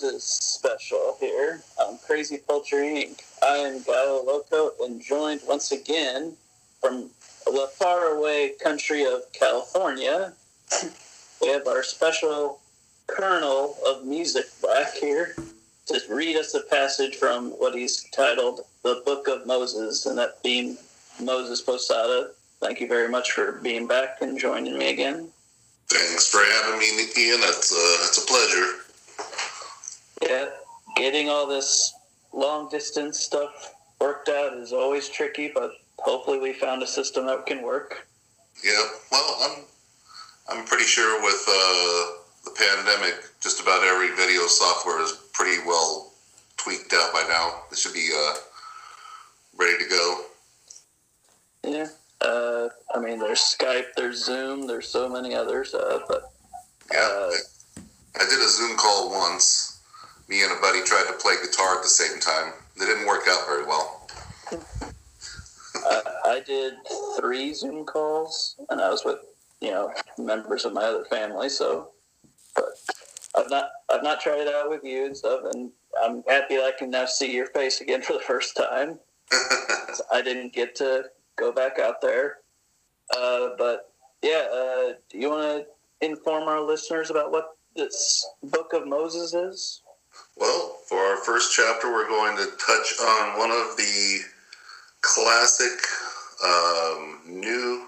Moses special here on Crazy Culture Inc. I am Gallo Loco and joined once again from the faraway country of California. we have our special colonel of music back here to read us a passage from what he's titled The Book of Moses, and that being Moses Posada. Thank you very much for being back and joining me again. Thanks for having me, Ian. That's uh, that's a pleasure. Getting all this long distance stuff worked out is always tricky, but hopefully we found a system that can work. Yeah, well, I'm I'm pretty sure with uh, the pandemic, just about every video software is pretty well tweaked out by now. It should be uh, ready to go. Yeah. Uh, I mean, there's Skype, there's Zoom, there's so many others, uh, but yeah, uh, I, I did a Zoom call once. Me and a buddy tried to play guitar at the same time. It didn't work out very well. I, I did three Zoom calls, and I was with you know members of my other family. So, but I've not I've not tried it out with you and stuff, and I'm happy I can now see your face again for the first time. I didn't get to go back out there. Uh, but yeah, uh, do you want to inform our listeners about what this Book of Moses is? Well, for our first chapter, we're going to touch on one of the classic um, new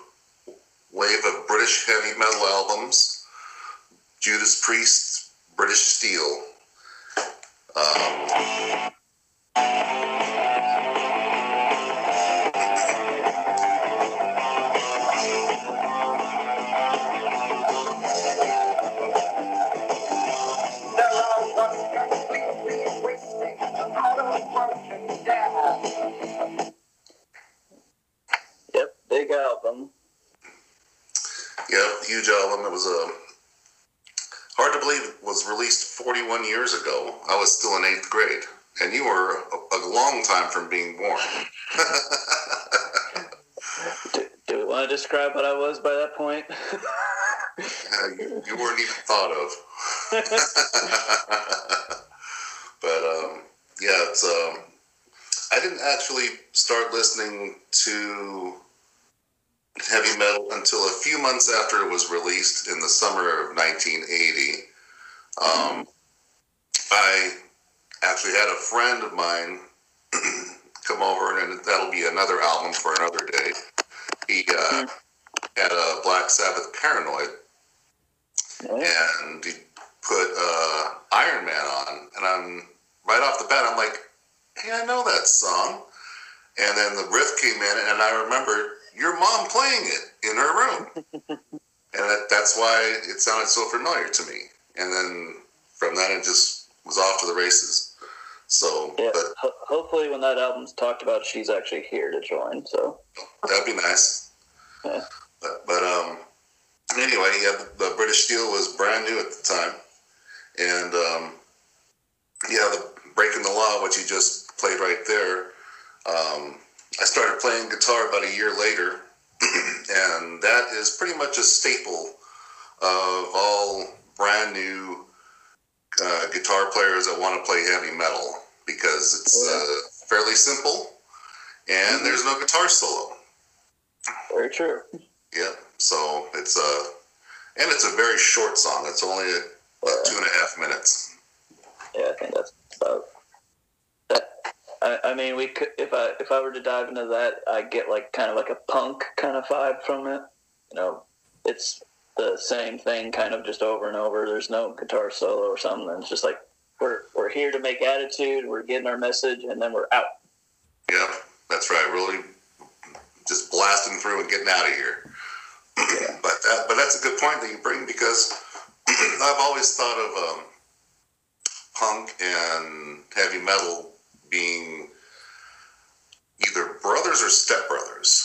wave of British heavy metal albums, Judas Priest's British Steel. Um, big album. Yep, huge album. It was a uh, hard to believe it was released 41 years ago. I was still in eighth grade, and you were a, a long time from being born. do, do we want to describe what I was by that point? yeah, you, you, weren't even thought of. but um, yeah, it's. Um, I didn't actually start listening to heavy metal until a few months after it was released in the summer of 1980. Um, I actually had a friend of mine come over, and that'll be another album for another day. He uh, had a Black Sabbath Paranoid, and he put uh, Iron Man on, and I'm right off the bat, I'm like, hey, I know that song. And then the riff came in, and I remember your mom playing it in her room. and that, that's why it sounded so familiar to me. And then from that, it just was off to the races. So, yeah, but ho- hopefully, when that album's talked about, she's actually here to join. So that'd be nice. Yeah. But, but um, anyway, yeah, the, the British Steel was brand new at the time, and um, yeah, the Breaking the Law, which you just played right there. Um, I started playing guitar about a year later, and that is pretty much a staple of all brand new uh, guitar players that want to play heavy metal because it's uh, fairly simple and mm-hmm. there's no guitar solo. Very true. Yeah, so it's a uh, and it's a very short song. It's only about two and a half minutes. Yeah, I think that's about I, I mean, we could if I if I were to dive into that, I get like kind of like a punk kind of vibe from it. You know, it's the same thing, kind of just over and over. There's no guitar solo or something. It's just like we're we're here to make attitude. We're getting our message, and then we're out. Yeah, that's right. Really, just blasting through and getting out of here. Yeah. but that but that's a good point that you bring because I've always thought of um, punk and heavy metal being either brothers or stepbrothers.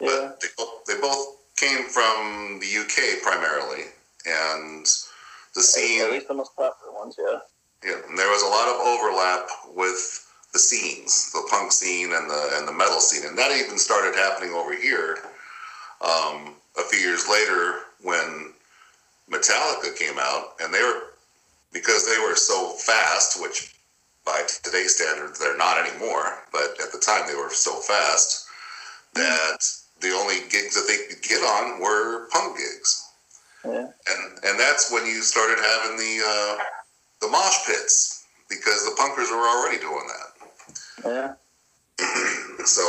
Yeah. But they both, they both came from the UK primarily, and the scene. At least the most popular ones, yeah. Yeah, and there was a lot of overlap with the scenes, the punk scene and the and the metal scene, and that even started happening over here. Um, a few years later, when Metallica came out, and they were because they were so fast, which by today's standards they're not anymore, but at the time they were so fast that the only gigs that they could get on were punk gigs. Yeah. And and that's when you started having the uh, the mosh pits because the punkers were already doing that. Yeah. so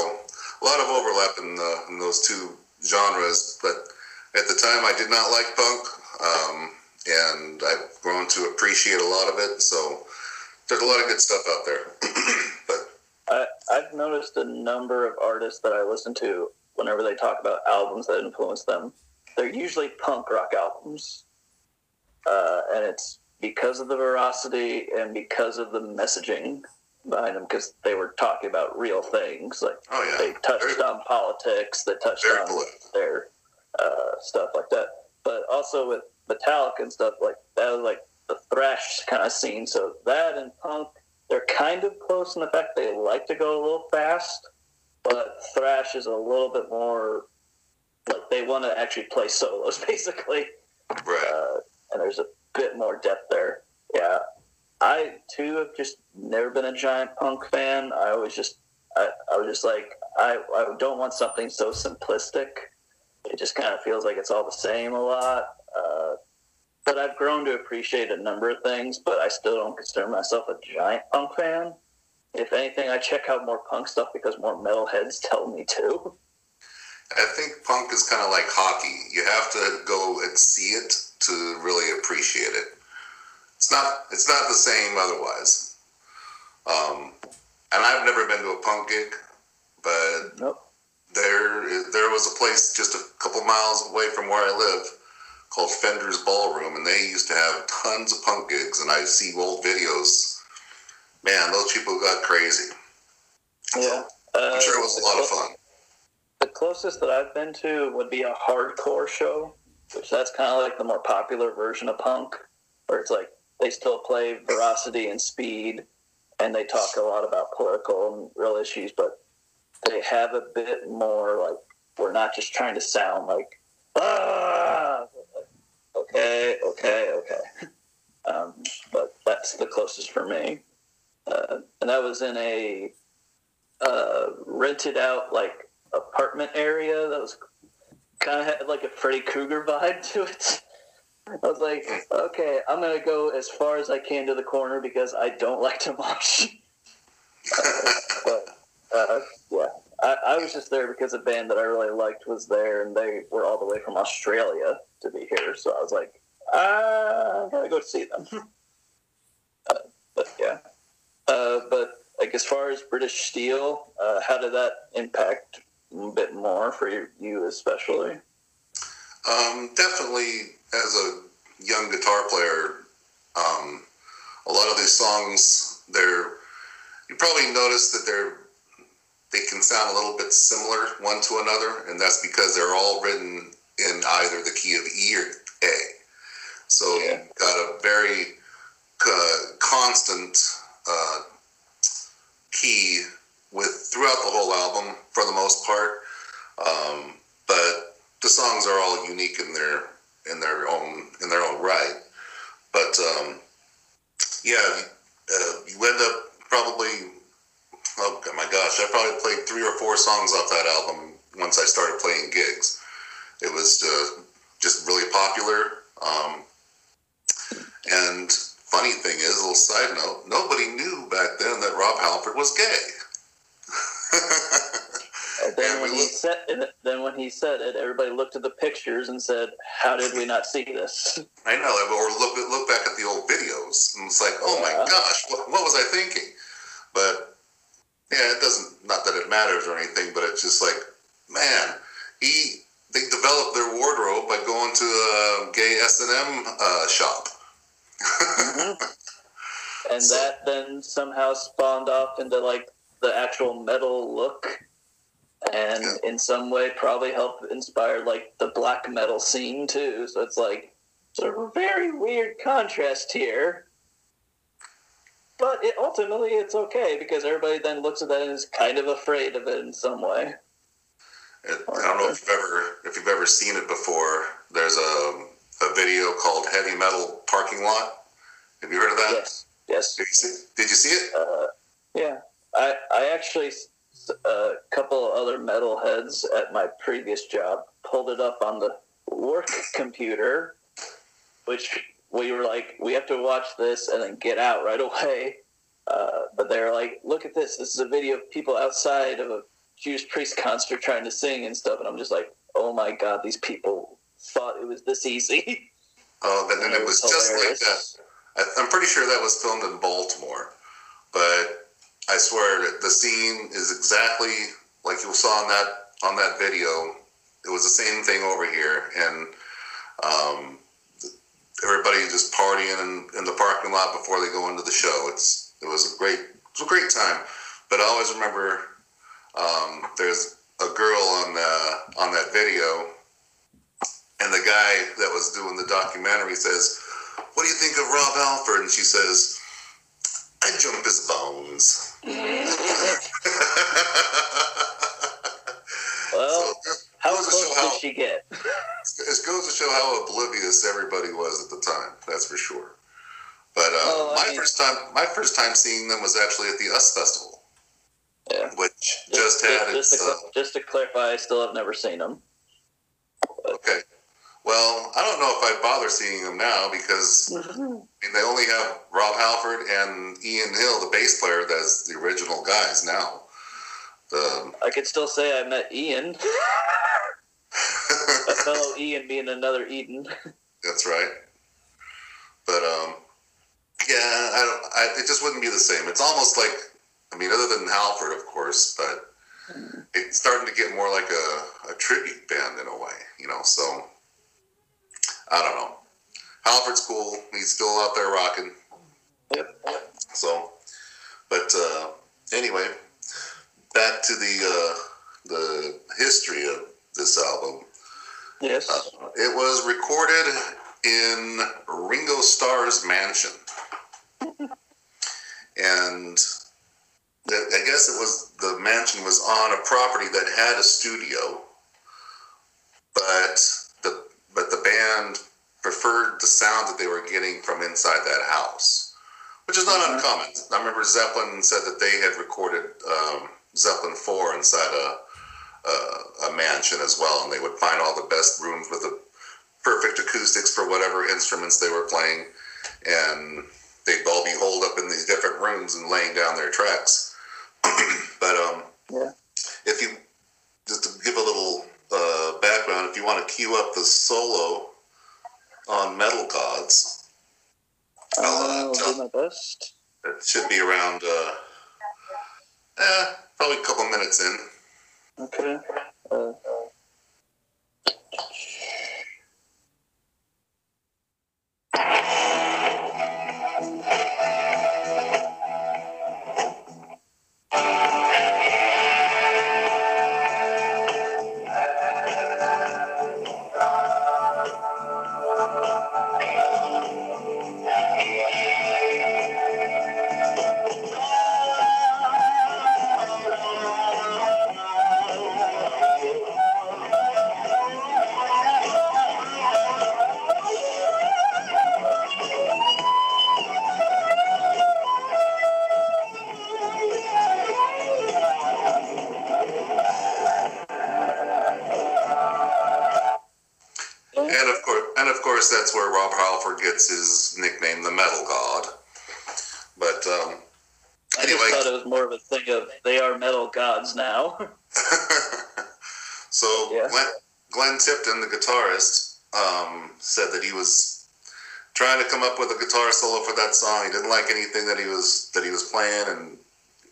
a lot of overlap in, the, in those two genres, but at the time I did not like punk, um, and I've grown to appreciate a lot of it. So there's a lot of good stuff out there. but I, I've noticed a number of artists that I listen to whenever they talk about albums that influenced them. They're usually punk rock albums, uh, and it's because of the veracity and because of the messaging behind them because they were talking about real things like oh yeah, they touched Very- on politics they touched on political. their uh, stuff like that but also with metallica and stuff like that was like the thrash kind of scene so that and punk they're kind of close in the fact they like to go a little fast but thrash is a little bit more like they want to actually play solos basically right. uh, and there's a bit more depth there. Yeah, I too have just never been a giant punk fan. I was just, I, I was just like, I, I don't want something so simplistic. It just kind of feels like it's all the same a lot. But I've grown to appreciate a number of things, but I still don't consider myself a giant punk fan. If anything, I check out more punk stuff because more metalheads tell me to. I think punk is kind of like hockey. You have to go and see it to really appreciate it. It's not. It's not the same otherwise. Um, and I've never been to a punk gig, but Nope. there there was a place just a couple miles away from where I live called Fender's Ballroom, and they used to have tons of punk gigs. And I see old videos. Man, those people got crazy. Yeah. Uh, I'm sure it was a lot of fun. The closest that I've been to would be a hardcore show, which that's kind of like the more popular version of punk, where it's like they still play veracity and speed, and they talk a lot about political and real issues, but they have a bit more like we're not just trying to sound like ah, okay, okay, okay. Um, but that's the closest for me, uh, and that was in a uh, rented out like apartment area that was kind of had like a Freddy Krueger vibe to it. I was like, okay, I'm gonna go as far as I can to the corner because I don't like to mosh. Uh, but uh, yeah, I, I was just there because a band that I really liked was there, and they were all the way from Australia to be here. So I was like, "Ah, I gotta go see them. uh, but yeah, uh, but like as far as British Steel, uh, how did that impact a bit more for you, you especially? Um, definitely, as a young guitar player, um, a lot of these songs, they're you probably notice that they're they can sound a little bit similar one to another, and that's because they're all written in either the key of E or A. So Yeah. you've got a very uh, constant uh, key with throughout the whole album for the most part. Um, but the songs are all unique in their in their own in their own right. But um, yeah, uh, you end up probably. Oh my gosh! I probably played three or four songs off that album once I started playing gigs. It was uh, just really popular. Um, and funny thing is, a little side note: nobody knew back then that Rob Halford was gay. And then when he said it, then when he said it, everybody looked at the pictures and said, "How did we not see this?" I know, or look look back at the old videos, and it's like, oh my gosh, what, what was I thinking? But yeah, it doesn't. Not that it matters or anything, but it's just like, man, he they developed their wardrobe by going to a gay S and M uh, shop. and So- that then somehow spawned off into like the actual metal look and Yeah. in some way probably helped inspire like the black metal scene too so it's like sort of a very weird contrast here but it, ultimately it's okay because everybody then looks at that and is kind of afraid of it in some way I don't know if you've ever if you've ever seen it before. There's a a video called Heavy Metal Parking Lot, Have you heard of that? Yes. Yes. Did you see, did you see it? Uh, yeah. I I actually a couple of other metalheads at my previous job pulled it up on the work computer, which we were like, we have to watch this and then get out right away. Uh, but they're like, look at this. This is a video of people outside of a Judas Priest concert trying to sing and stuff. And I'm just like, oh my God, these people thought it was this easy. Oh, then, then it, was, was just like that. I'm pretty sure that was filmed in Baltimore. But I swear that the scene is exactly like you saw on that on that video. It was the same thing over here, and um, everybody just partying in, in the parking lot before they go into the show. It's it was a great it was a great time. But I always remember um, there's a girl on the on that video, and the guy that was doing the documentary says, "What do you think of Rob Halford?" And she says, "I jump his bones." well, so, how close how, did she get? it goes to show how oblivious everybody was at the time. That's for sure. But uh, oh, my mean, first time, my first time seeing them was actually at the US Festival, yeah. which just, just had just, its. To, uh, just to clarify, I still have never seen them. But. Okay. Well, I don't know if I'd bother seeing them now because I mean, they only have Rob Halford and Ian Hill, the bass player, as the original guys now. The, I could still say I met Ian. a fellow Ian being another Eden. That's right. But um, yeah, I don't. I, it just wouldn't be the same. It's almost like, I mean, other than Halford, of course, but mm. it's starting to get more like a, a tribute band in a way, you know. So I don't know. Halford's cool. He's still out there rocking. Yep. So, but uh, anyway, back to the uh, the history of this album. Yes. Uh, it was recorded in Ringo Starr's mansion. and I guess it was the mansion was on a property that had a studio, but the but the band preferred the sound that they were getting from inside that house, which is not mm-hmm. uncommon. I remember Zeppelin said that they had recorded um, Zeppelin four inside a uh, a mansion as well, and they would find all the best rooms with the perfect acoustics for whatever instruments they were playing, and they'd all be holed up in these different rooms and laying down their tracks. but um, yeah. if you just to give a little uh, background, if you want to cue up the solo on Metal Gods, I'll uh, do my best. It should be around, uh, eh, probably a couple minutes in. Okay. Uh, Tipton, the guitarist, um, said that he was trying to come up with a guitar solo for that song. He didn't like anything that he was that he was playing, and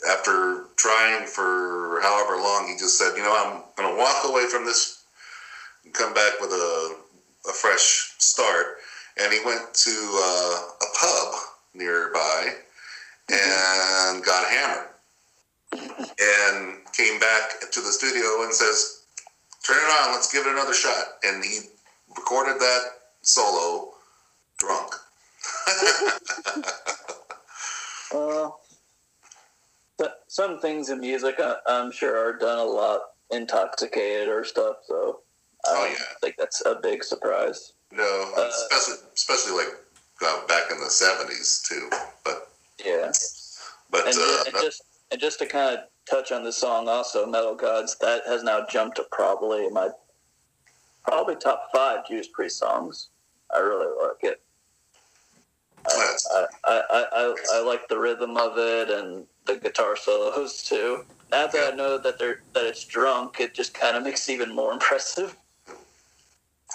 after trying for however long, he just said, "You know, I'm going to walk away from this and come back with a a fresh start, and he went to uh, a pub nearby and got hammered, and came back to the studio and says, "Turn it on, let's give it another shot." And he recorded that solo drunk. uh, some things in music, I'm sure, are done a lot intoxicated or stuff. So oh yeah, I think that's a big surprise. No, uh, especially especially like uh, back in the '70s too. But yeah, but and, uh, and just and just to kind of touch on this song, also Metal Gods, that has now jumped to probably my probably top five Judas Priest songs. I really like it. I, I, I, I, I like the rhythm of it and the guitar solos too. Now that I know that they're that it's drunk, it just kind of makes it even more impressive.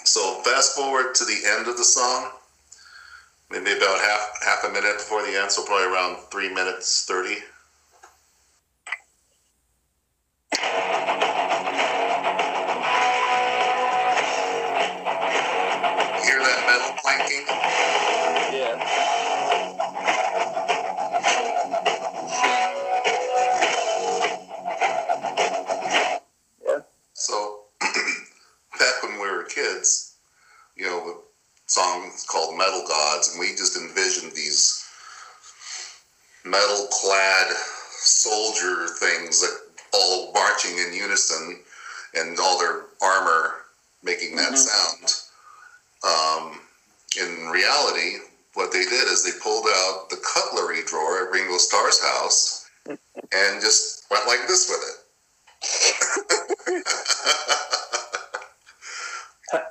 So fast forward to the end of the song, maybe about half half a minute before the end, so probably around three minutes thirty. Metal Gods, and we just envisioned these metal clad soldier things that all marching in unison and all their armor making that Mhm. sound. Um, in reality, what they did is they pulled out the cutlery drawer at Ringo Starr's house and just went like this with it.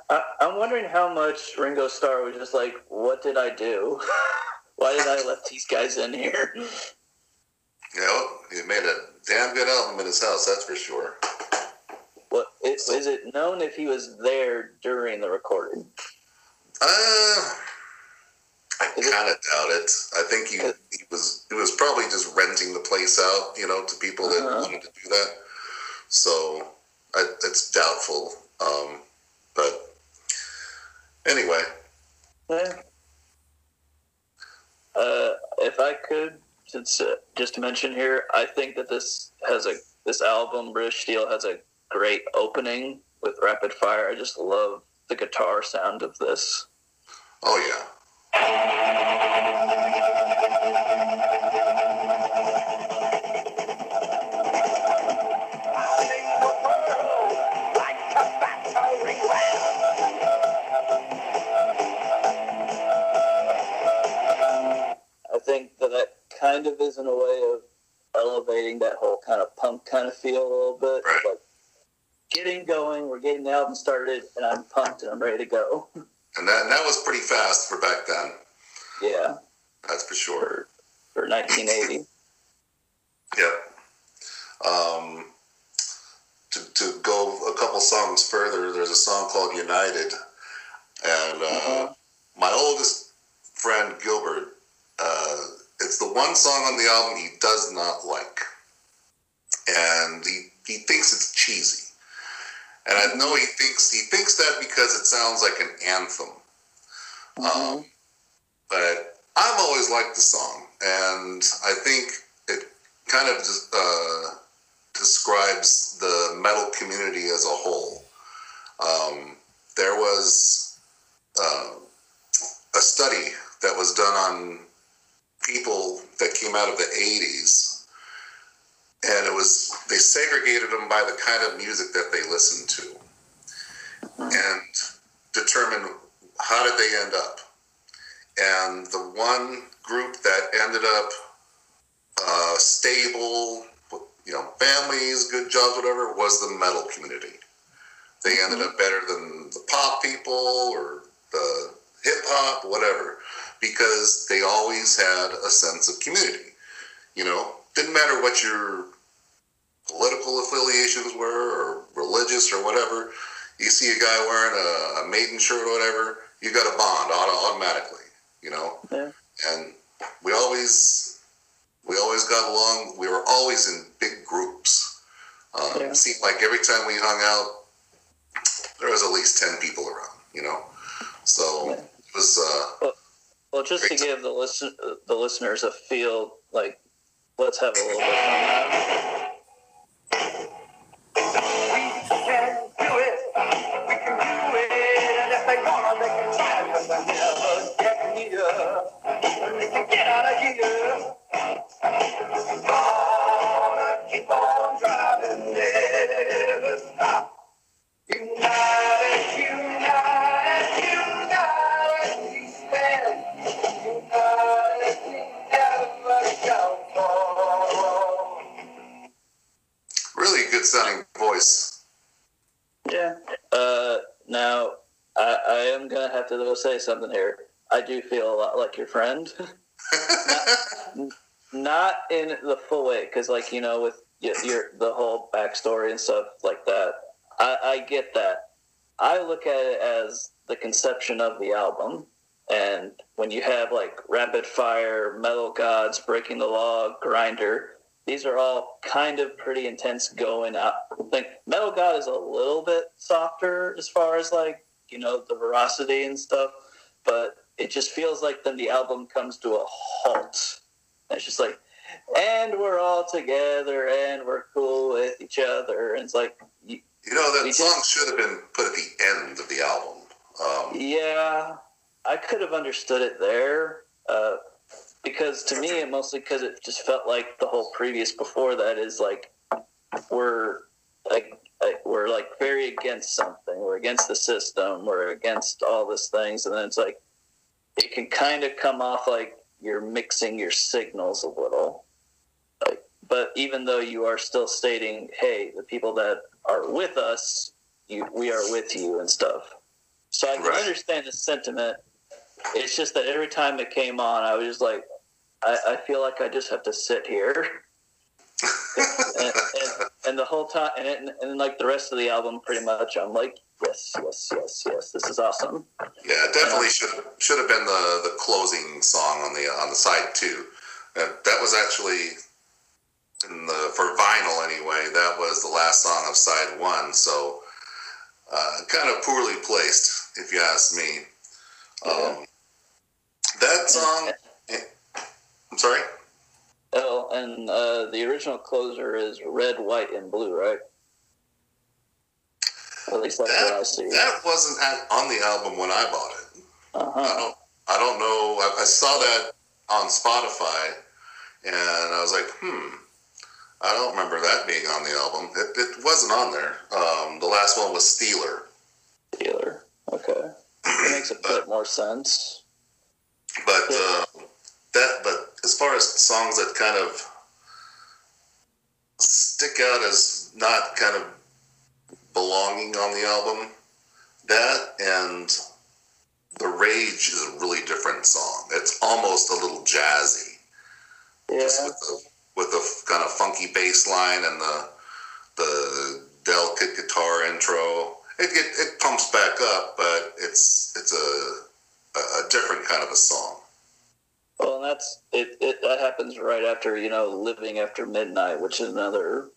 I, I'm wondering how much Ringo Starr was just like, "What did I do? Why did I let these guys in here?" You know, he made a damn good album in his house, that's for sure. What is, is it known if he was there during the recording? Uh, I kind of doubt it. I think he, he was he was probably just renting the place out, you know, to people that Uh-huh. wanted to do that. So I, it's doubtful. Um, but anyway, Yeah. Uh, if I could, since uh, just to mention here, I think that this has a this album, British Steel, has a great opening with Rapid Fire. I just love the guitar sound of this. oh yeah, think that that kind of is in a way of elevating that whole kind of punk kind of feel a little bit. Right. Like getting going, we're getting the album started, and I'm pumped and I'm ready to go. and that and that was pretty fast for back then. yeah, That's for sure. for for 1980. Yep. Um, to, to go a couple songs further, there's a song called United. And uh, Uh-huh. my oldest friend, Gilbert, uh, it's the one song on the album he does not like. And he, he thinks it's cheesy. And I know he thinks he thinks that because it sounds like an anthem. Mhm. Um, but I've always liked the song, and I think it kind of uh, describes the metal community as a whole. Um, there was uh, a study that was done on people that came out of the 80s, and it was they segregated them by the kind of music that they listened to, and determined how did they end up. And the one group that ended up uh, stable, you know, families, good jobs, whatever, was the metal community. They ended up better than the pop people or the hip hop, whatever, because they always had a sense of community. You know, didn't matter what your political affiliations were or religious or whatever. You see a guy wearing a, a maiden shirt or whatever, you got a bond auto- automatically you know. Yeah. And we always we always got along. We were always in big groups. Um, Yeah. It seemed like every time we hung out, there was at least ten people around. You know, so Yeah. it was. Uh, Well, just to give the listen the listeners a feel, like let's have a little bit. Of We can do it. We good sounding voice. Yeah. Uh, now, I, I am going to have to go say something here. I do feel a lot like your friend. not, not in the full way, because, like, you know, with your, your the whole backstory and stuff like that, I, I get that. I look at it as the conception of the album. And when you have like Rapid Fire, Metal Gods, Breaking the Law, Grinder, these are all kind of pretty intense going out. Like Metal God is a little bit softer as far as like you know the veracity and stuff, but it just feels like then the album comes to a halt. And it's just like, and we're all together and we're cool with each other. And it's like, you, You know, that song just- should have been put at the end of the album. Um, yeah, I could have understood it there. Uh, because to me, it mostly because it just felt like the whole previous before that is like we're like like, we're like very against something. We're against the system. We're against all these things, and then it's like it can kind of come off like you're mixing your signals a little. Like, but even though you are still stating, "Hey, the people that are with us, you, we are with you," and stuff. So I can Right. understand the sentiment. It's just that every time it came on, I was just like, I, I feel like I just have to sit here. and, and, and the whole time, and, and, and like the rest of the album, pretty much, I'm like, yes, yes, yes, yes, this is awesome. yeah, it definitely should have should have been the the closing song on the on the side too. Uh, that was actually in the for vinyl anyway. That was the last song of side one. So uh, kind of poorly placed, if you ask me. Um, that song. I'm sorry. Oh, and uh, the original closer is red, white, and blue, right? At least that's what I That, see. that wasn't at, on the album when I bought it. I Uh-huh. don't I don't know. I, I saw that on Spotify, and I was like, hmm. I don't remember that being on the album. It, it wasn't on there. Um, the last one was Steeler, Steeler. Okay. It makes a bit more sense. but uh, that. But as far as songs that kind of stick out as not kind of belonging on the album, that and the Rage is a really different song. It's almost a little jazzy. Yeah. just with the with kind of funky bass line and the the Del kit guitar intro. It, it it pumps back up, but it's it's a a, a different kind of a song. Well, and that's it, it. That happens right after you know, "Living After Midnight," which is another,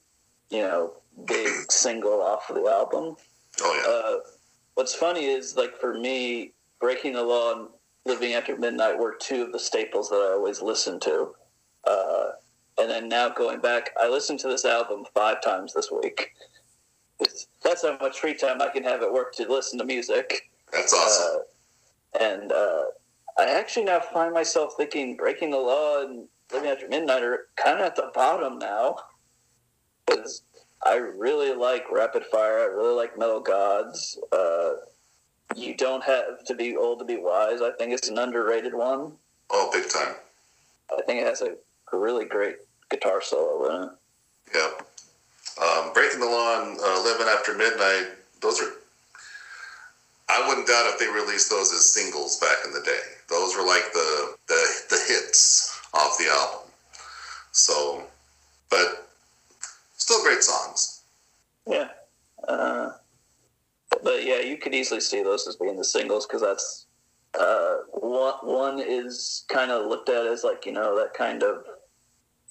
you know, big single off of the album. Oh yeah, Uh, what's funny is like for me, "Breaking the Law" and "Living After Midnight" were two of the staples that I always listened to. Uh, and then now going back, I listened to this album five times this week. It's, that's how much free time I can have at work to listen to music. that's awesome. Uh, and uh, I actually now find myself thinking Breaking the Law and Living After Midnight are kind of at the bottom now. Because I really like Rapid Fire. I really like Metal Gods. Uh, you don't have to be old to be wise. I think it's an underrated one. oh, big time. I think it has a, a really great guitar solo in it. Yep. Um, Breaking the Law and uh, Living After Midnight. Those are. I wouldn't doubt if they released those as singles back in the day. Those were like the the, the hits off the album. So, but still great songs. Yeah. Uh, but yeah, you could easily see those as being the singles because that's uh, one. One is kind of looked at as like you know that kind of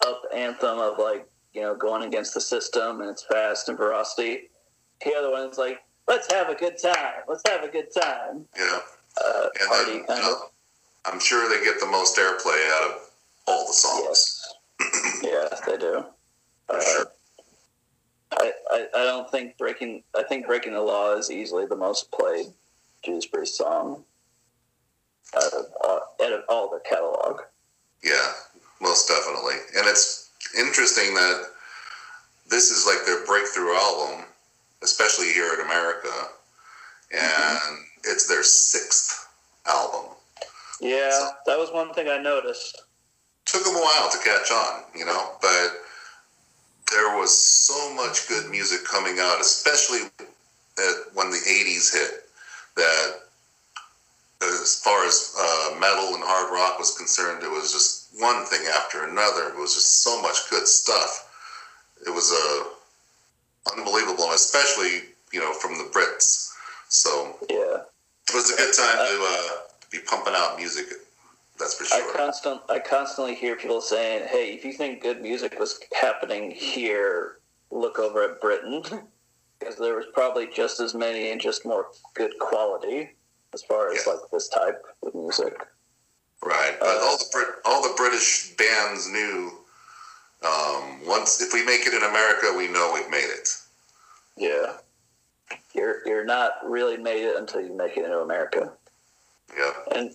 up anthem of like you know going against the system and it's fast and veracity. The other one's like let's have a good time. Let's have a good time. Yeah. Uh, And party then, kind of. I'm sure they get the most airplay out of all the songs. Yes. yeah, they do. Uh, sure. I, I, I don't think breaking. I think breaking the law is easily the most played Judas Priest song out of uh, out of all their catalog. Yeah, most definitely. And it's interesting that this is like their breakthrough album, especially here in America, and it's their sixth album. Yeah, that was one thing I noticed. Took them a while to catch on, you know, but there was so much good music coming out, especially when the 80s hit, that as far as uh, metal and hard rock was concerned, it was just one thing after another. It was just so much good stuff. It was uh, unbelievable, especially you know from the Brits. So yeah, it was a good time to uh, be pumping out music. That's for sure. I constant I constantly hear people saying, "Hey, if you think good music was happening here, look over at Britain." because there was probably just as many and just more good quality as far as Yeah. like this type of music. Right, but all the Brit- all the British bands knew um, once if we make it in America, we know we've made it. Yeah, you're you're not really made it until you make it into America. Yeah, And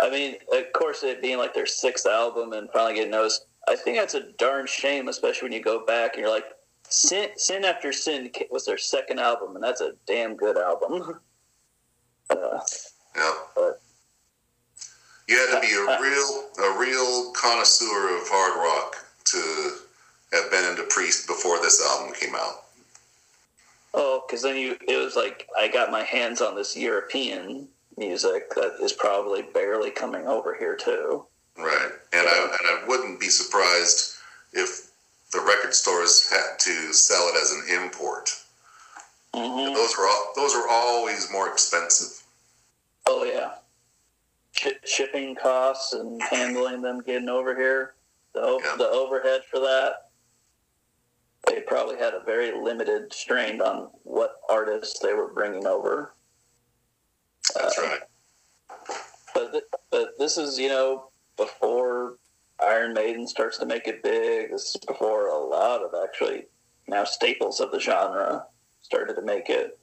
I mean, of course, it being like their sixth album and finally getting noticed, I think that's a darn shame, especially when you go back and you're like, Sin, Sin After Sin was their second album, and that's a damn good album. Uh, yeah. But- You had to be a real a real connoisseur of hard rock to have been into Priest before this album came out. oh, because then you, it was like I got my hands on this European music that is probably barely coming over here too. Right, and I and I wouldn't be surprised if the record stores had to sell it as an import. hmm Those are all, those are always more expensive. Oh yeah, Sh- shipping costs and handling them getting over here, the Yeah. the overhead for that. They probably had a very limited strain on what artists they were bringing over. That's Uh, right. But th- but this is you know before Iron Maiden starts to make it big. This is before a lot of actually now staples of the genre started to make it.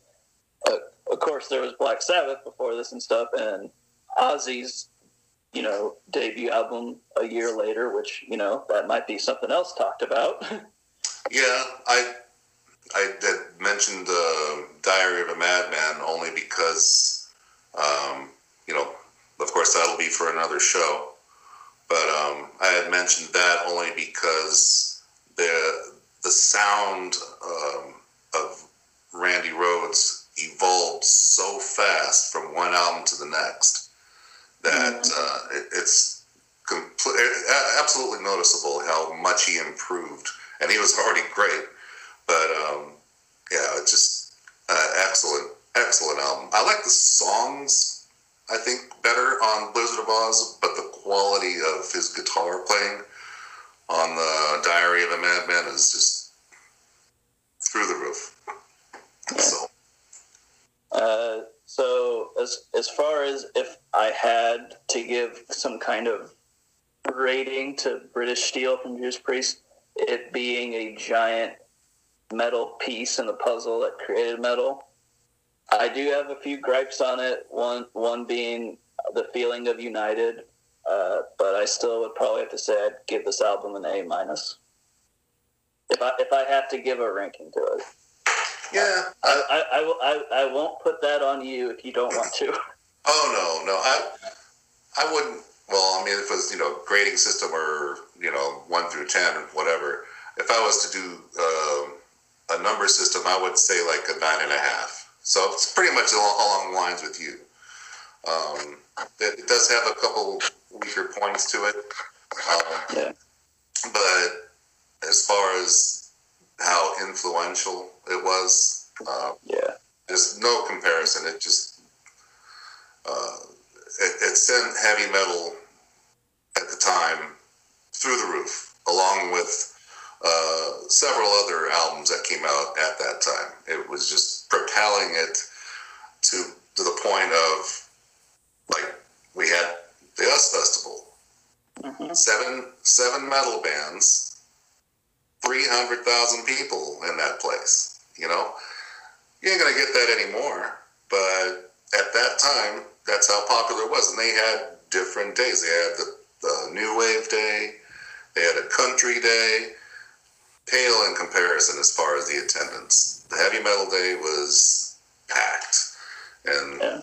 Uh, of course, there was Black Sabbath before this and stuff, and Ozzy's you know debut album a year later, which you know that might be something else talked about. Yeah, I I had mentioned uh, Diary of a Madman only because, um, you know, of course that'll be for another show. But um, I had mentioned that only because the the sound um, of Randy Rhoads evolved so fast from one album to the next that uh, it, it's complete, absolutely noticeable how much he improved and he was already great. But um, yeah, it's just uh, excellent, excellent album. I like the songs, I think, better on Blizzard of Ozz, but the quality of his guitar playing on the Diary of a Madman is just through the roof. So Uh, so as as far as if I had to give some kind of rating to British Steel from Judas Priest, it being a giant metal piece in the puzzle that created metal, I do have a few gripes on it. One one being the feeling of united, uh, but I still would probably have to say I'd give this album an A minus. If I if I have to give a ranking to it. Yeah, I, I, I, I, will, I, I won't put that on you if you don't want to. oh no, no, I I wouldn't. Well, I mean, if it was you know grading system or you know one through ten or whatever, if I was to do um, a number system, I would say like a nine and a half. So it's pretty much along, along the lines with you. Um, it, it does have a couple weaker points to it, um, Yeah. but as far as how influential it was, uh, Yeah. there's no comparison. It just uh, it, it sent heavy metal at the time through the roof, along with uh, several other albums that came out at that time. It was just propelling it to to the point of like we had the US Festival, hmm seven seven metal bands, three hundred thousand people in that place. You know, you ain't gonna get that anymore. But at that time, that's how popular it was, and they had different days. They had the, the New Wave Day, they had a Country Day. Pale in comparison as far as the attendance. The Heavy Metal Day was packed, and Yeah.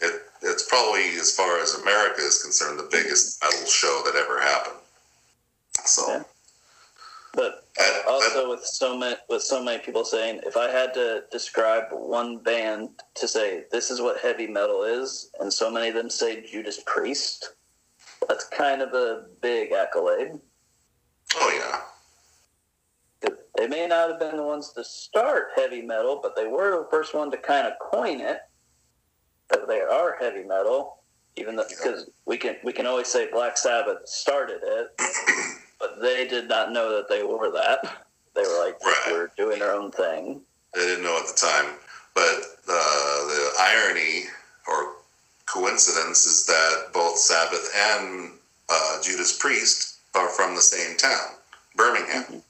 it, it's probably, as far as America is concerned, the biggest metal show that ever happened. So, Yeah. But I- also with so many with so many people saying, if I had to describe one band to say this is what heavy metal is, and so many of them say Judas Priest, that's kind of a big accolade. oh yeah, They may not have been the ones to start heavy metal, but they were the first one to kind of coin it. That they are heavy metal, even though because we can we can always say Black Sabbath started it, but they did not know that they were that. They were like Right. we're doing our own thing. They didn't know at the time, but uh, the irony or coincidence is that both Sabbath and uh, Judas Priest are from the same town, Birmingham,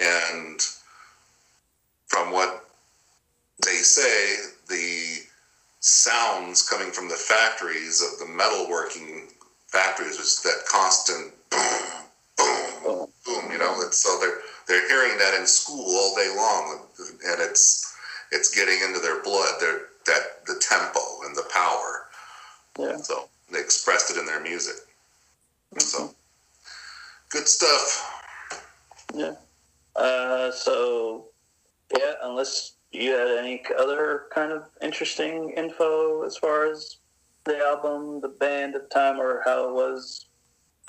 and from what they say, the sounds coming from the factories of the metalworking factories was that constant boom, boom. Know, and so they're they're hearing that in school all day long, and it's it's getting into their blood. They're that the tempo and the power. Yeah. So they expressed it in their music. So good stuff. Yeah. Uh, so, yeah, unless you had any other kind of interesting info as far as the album, the band at the time, or how it was,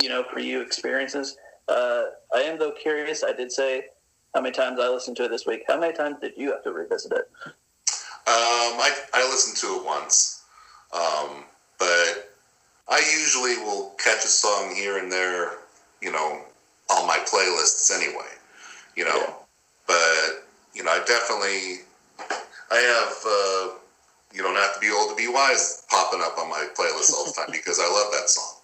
you know, for you experiences. Uh, I am, though, curious. I did say how many times I listened to it this week. How many times did you have to revisit it? Um, I, I listened to it once, um, but I usually will catch a song here and there, you know, on my playlists anyway, you know. Yeah. But you know, I definitely, I have, uh, you don't have to be old to be wise popping up on my playlist all the time because I love that song,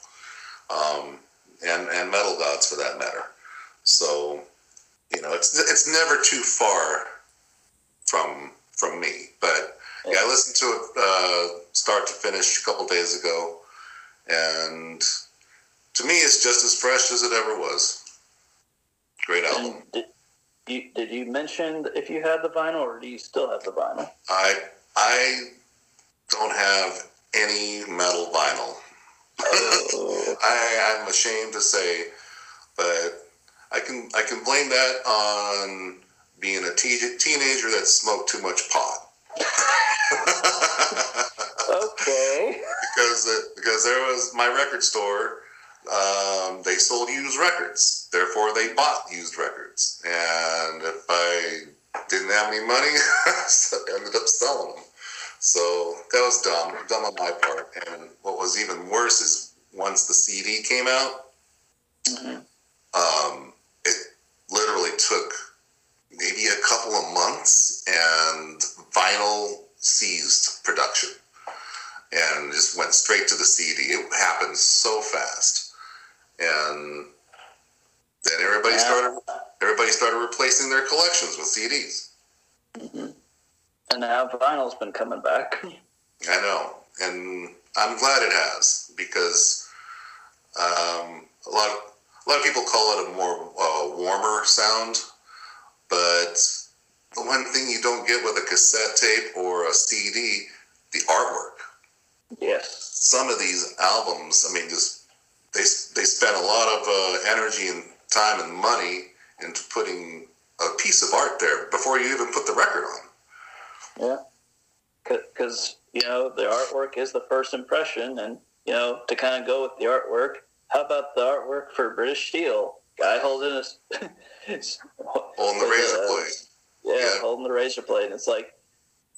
um, and and Metal Gods for that matter. So, you know, it's it's never too far from from me. But yeah, I listened to it uh, start to finish a couple days ago, and to me, it's just as fresh as it ever was. Great album. Did you, did you mention if you had the vinyl, or do you still have the vinyl? I I don't have any metal vinyl. I, I'm ashamed to say, but I can I can blame that on being a te- teenager that smoked too much pot. okay. because the, because there was my record store. Um, they sold used records, therefore they bought used records. And if I didn't have any money, I ended up selling them. So that was dumb, dumb on my part. And what was even worse is once the CD came out, Mhm. um, it literally took maybe a couple of months, and vinyl seized production and just went straight to the CD. It happened so fast, and then everybody Yeah. started everybody started replacing their collections with CDs. And now vinyl's been coming back. I know, and I'm glad it has because um, a lot of a lot of people call it a more uh, warmer sound, but the one thing you don't get with a cassette tape or a CD, the artwork. Yes. Some of these albums, I mean, just they they spent a lot of uh, energy and time and money into putting a piece of art there before you even put the record on. Yeah. Because, you know, the artwork is the first impression. And, you know, to kind of go with the artwork, how about the artwork for British Steel? Guy holding his. Holding the razor uh, blade. Yeah, Yeah. holding the razor blade. And it's like,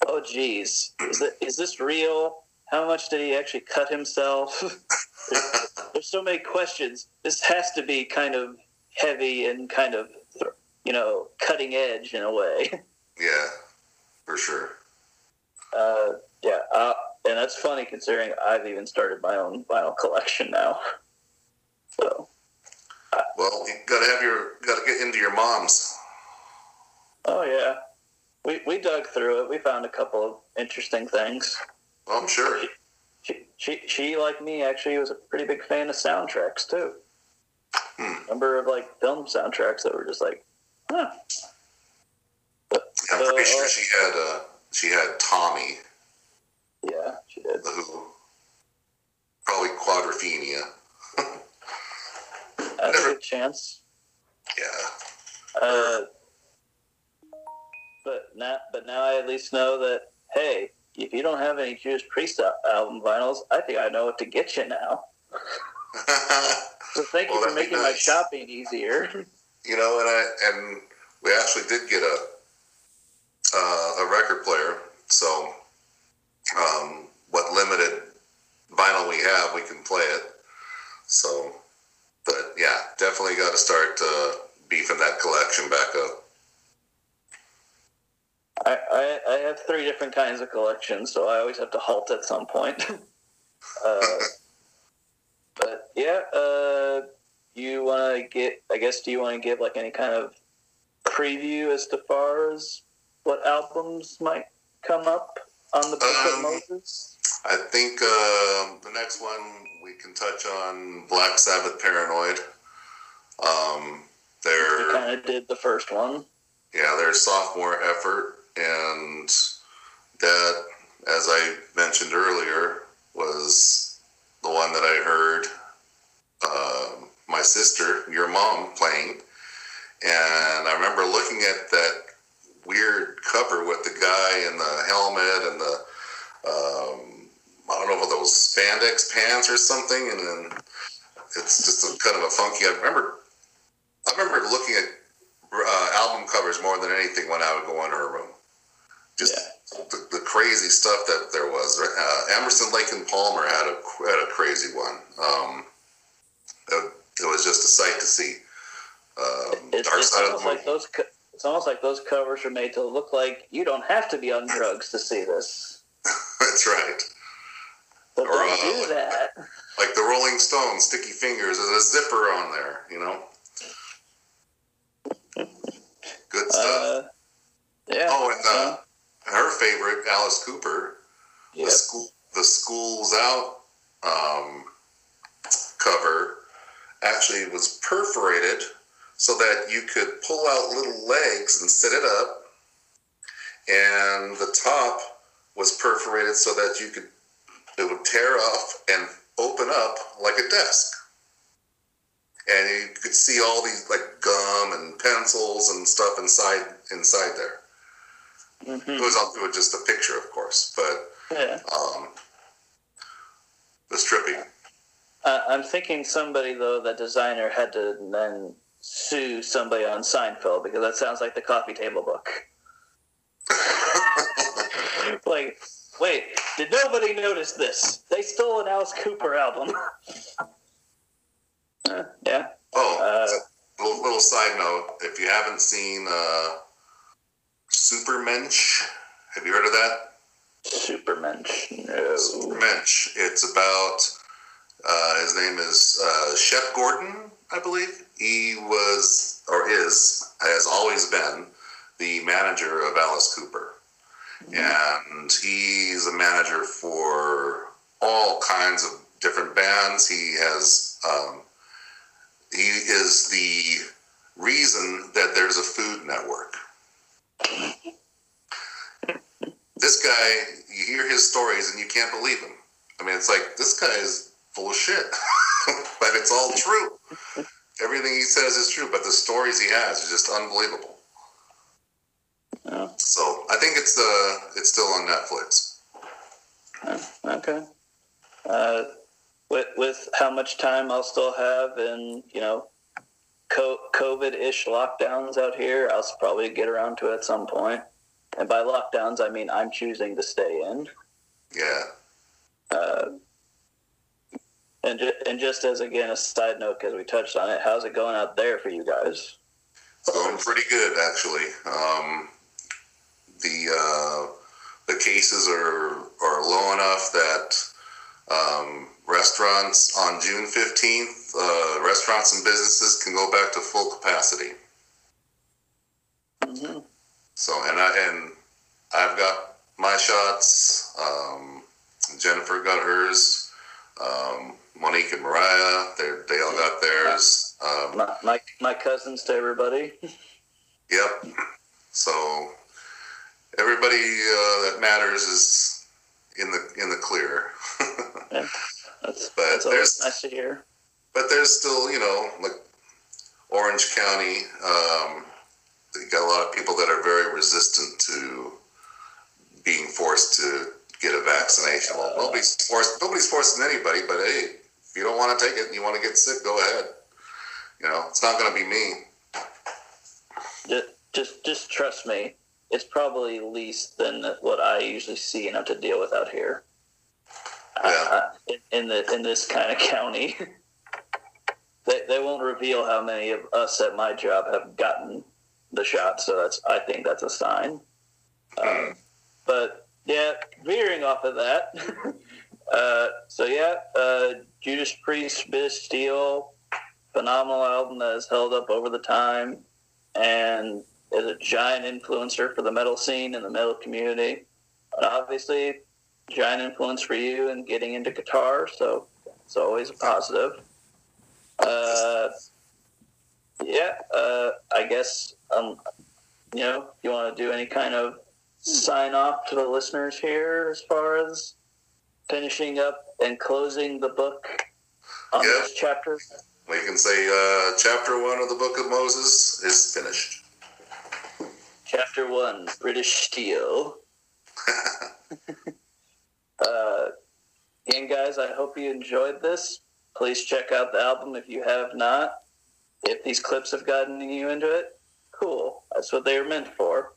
oh, geez, is, it, is this real? How much did he actually cut himself? there's, there's so many questions. This has to be kind of heavy and kind of, you know, cutting edge in a way. Yeah, for sure. Uh, yeah, uh, and that's funny considering I've even started my own vinyl collection now. So, Well, you gotta have your gotta get into your mom's. oh yeah, we we dug through it. We found a couple of interesting things. Well, I'm sure. She she she like me actually was a pretty big fan of soundtracks too. Hmm. Number of like film soundtracks that were just like, huh. I'm pretty Uh, sure she had uh, she had Tommy, Yeah, she did. Who, probably Quadrophenia. That's a good chance. Yeah, Uh, but now, but now I at least know that hey, if you don't have any Judas Priest al- album vinyls, I think I know what to get you now. So thank Well, you for making my shopping easier. you know, and I and we actually did get a uh, a record player. So um, what limited vinyl we have, we can play it. So, but yeah, definitely got to start uh, beefing that collection back up. I, I, I have three different kinds of collections, so I always have to halt at some point. uh, but yeah, uh, you want to get? I guess do you want to give like any kind of preview as to far as what albums might come up on the Book of Um, Moses? I think uh, the next one we can touch on Black Sabbath Paranoid. Um, they're kind of did the first one. yeah, their sophomore effort, and that, as I mentioned earlier, was the one that I heard uh, my sister, your mom, playing, and I remember looking at that weird cover with the guy in the helmet and the um, I don't know what those spandex pants or something, and then it's just a kind of a funky. I remember, I remember looking at uh, album covers more than anything when I would go into her room. Just the, the crazy stuff that there was. Uh, Emerson, Lake and Palmer had a had a crazy one. Um, it, it was just a sight to see. Um, It's, Dark Side of the Moon. like those. co- It's almost like those covers are made to look like you don't have to be on drugs to see this. That's right. But Or, don't uh, do like- that. Like the Rolling Stones, Sticky Fingers, there's a zipper on there. You know. Good stuff. Uh, yeah. oh, and uh, her favorite, Alice Cooper, Yep. the school, the schools out um, cover actually was perforated so that you could pull out little legs and sit it up, and the top was perforated so that you could it would tear off and open up like a desk. And you could see all these like gum and pencils and stuff inside inside there. Mhm. It was all it was just a picture, of course, but Yeah. um, the stripping. Uh, I'm thinking somebody though, that designer had to then sue somebody on Seinfeld because that sounds like the coffee table book. like, wait, did nobody notice this? They stole an Alice Cooper album. Uh, yeah. Oh, Uh, little, little side note: if you haven't seen uh, Supermensch, have you heard of that? Supermensch. No. Supermensch. It's about uh, his name is uh, Shep Gordon, I believe. He was or is has always been the manager of Alice Cooper, and he's a manager for all kinds of different bands. He has um, he is the reason that there's a Food Network. this guy, you hear his stories and you can't believe him. I mean, it's like this guy is full of shit, but it's all true. Everything he says is true, but the stories he has are just unbelievable. Oh, So I think it's uh, it's still on Netflix. oh, okay. Uh, with with how much time I'll still have, and you know, co- COVID-ish lockdowns out here, I'll probably get around to it at some point. And by lockdowns, I mean I'm choosing to stay in. Yeah. Uh, and ju- and just as again a side note, because we touched on it, how's it going out there for you guys? It's going pretty good, actually. Um, the uh, the cases are are low enough that um, restaurants on June fifteenth, uh, restaurants and businesses can go back to full capacity. hmm So, and I and I've got my shots. Um, Jennifer got hers. Um, Monique and Mariah, they they all got theirs. Um, My, my my cousins to everybody. Yep. So everybody uh, that matters is in the in the clear. That's But that's there's- nice to hear. but there's still, you know, like Orange County, um, you got a lot of people that are very resistant to being forced to get a vaccination. Well, nobody's forced. Nobody's forcing anybody. But hey, if you don't want to take it and you want to get sick, go ahead. You know, it's not going to be me. Just, just, just trust me. It's probably least than what I usually see and have to deal with out here. Yeah. Uh, in, in the in this kind of county, they they won't reveal how many of us at my job have gotten the shot. So that's I think that's a sign. Um, but yeah, veering off of that. uh, so yeah, uh, Judas Priest, British Steel, phenomenal album that has held up over the time, and is a giant influencer for the metal scene and the metal community. And obviously, giant influence for you in getting into guitar. So it's always a positive. Uh, yeah, uh, I guess um, you know, you want to do any kind of sign off to the listeners here as far as finishing up and closing the book on Yeah. this chapter? We can say uh, chapter one of the Book of Moses is finished. Chapter one, British Steel. uh, again, guys, I hope you enjoyed this. Please check out the album if you have not. If these clips have gotten you into it, cool. That's what they were meant for.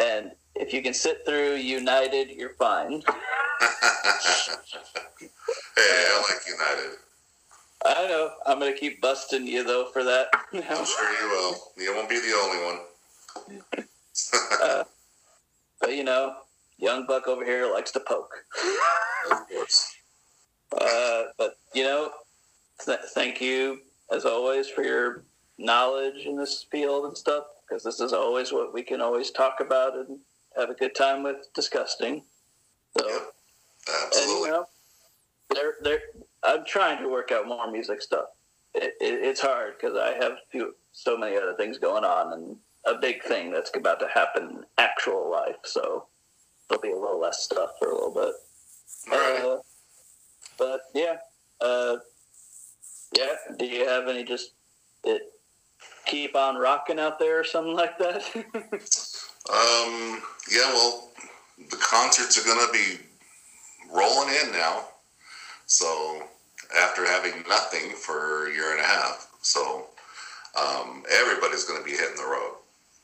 And if you can sit through United, you're fine. hey, I like United. I know. I'm gonna keep busting you though for that. I'm sure you will. You won't be the only one. uh, but you know, young buck over here likes to poke. Of course. Uh, but you know, th- thank you as always for your knowledge in this field and stuff, because this is always what we can always talk about and have a good time with discussing. So, Yep. And you Absolutely. know, they're, they're, I'm trying to work out more music stuff. It, it, it's hard because I have few, so many other things going on and a big thing that's about to happen in actual life. So there'll be a little less stuff for a little bit. Alrighty. Uh, but yeah, uh, yeah. Do you have any just it, keep on rocking out there or something like that? Um, yeah, well, the concerts are going to be rolling in now. So, after having nothing for a year and a half. So, um, everybody's going to be hitting the road.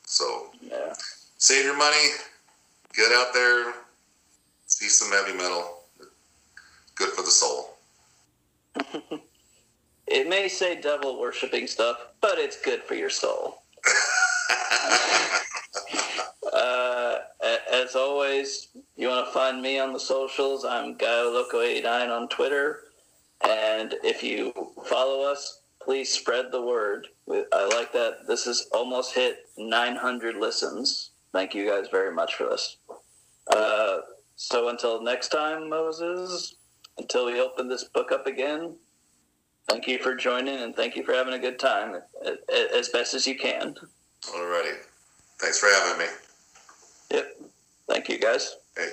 So, yeah. save your money, get out there, see some heavy metal. Good for the soul. It may say devil worshipping stuff, but it's good for your soul. Uh, as always, you want to find me on the socials. I'm GuyoLoco89 on Twitter. And if you follow us, please spread the word. I like that. This has almost hit 900 listens. Thank you guys very much for this. Uh, so until next time, Moses, until we open this book up again, thank you for joining and thank you for having a good time a- as best as you can. Alrighty. Thanks for having me. Yep. Thank you, guys. Hey.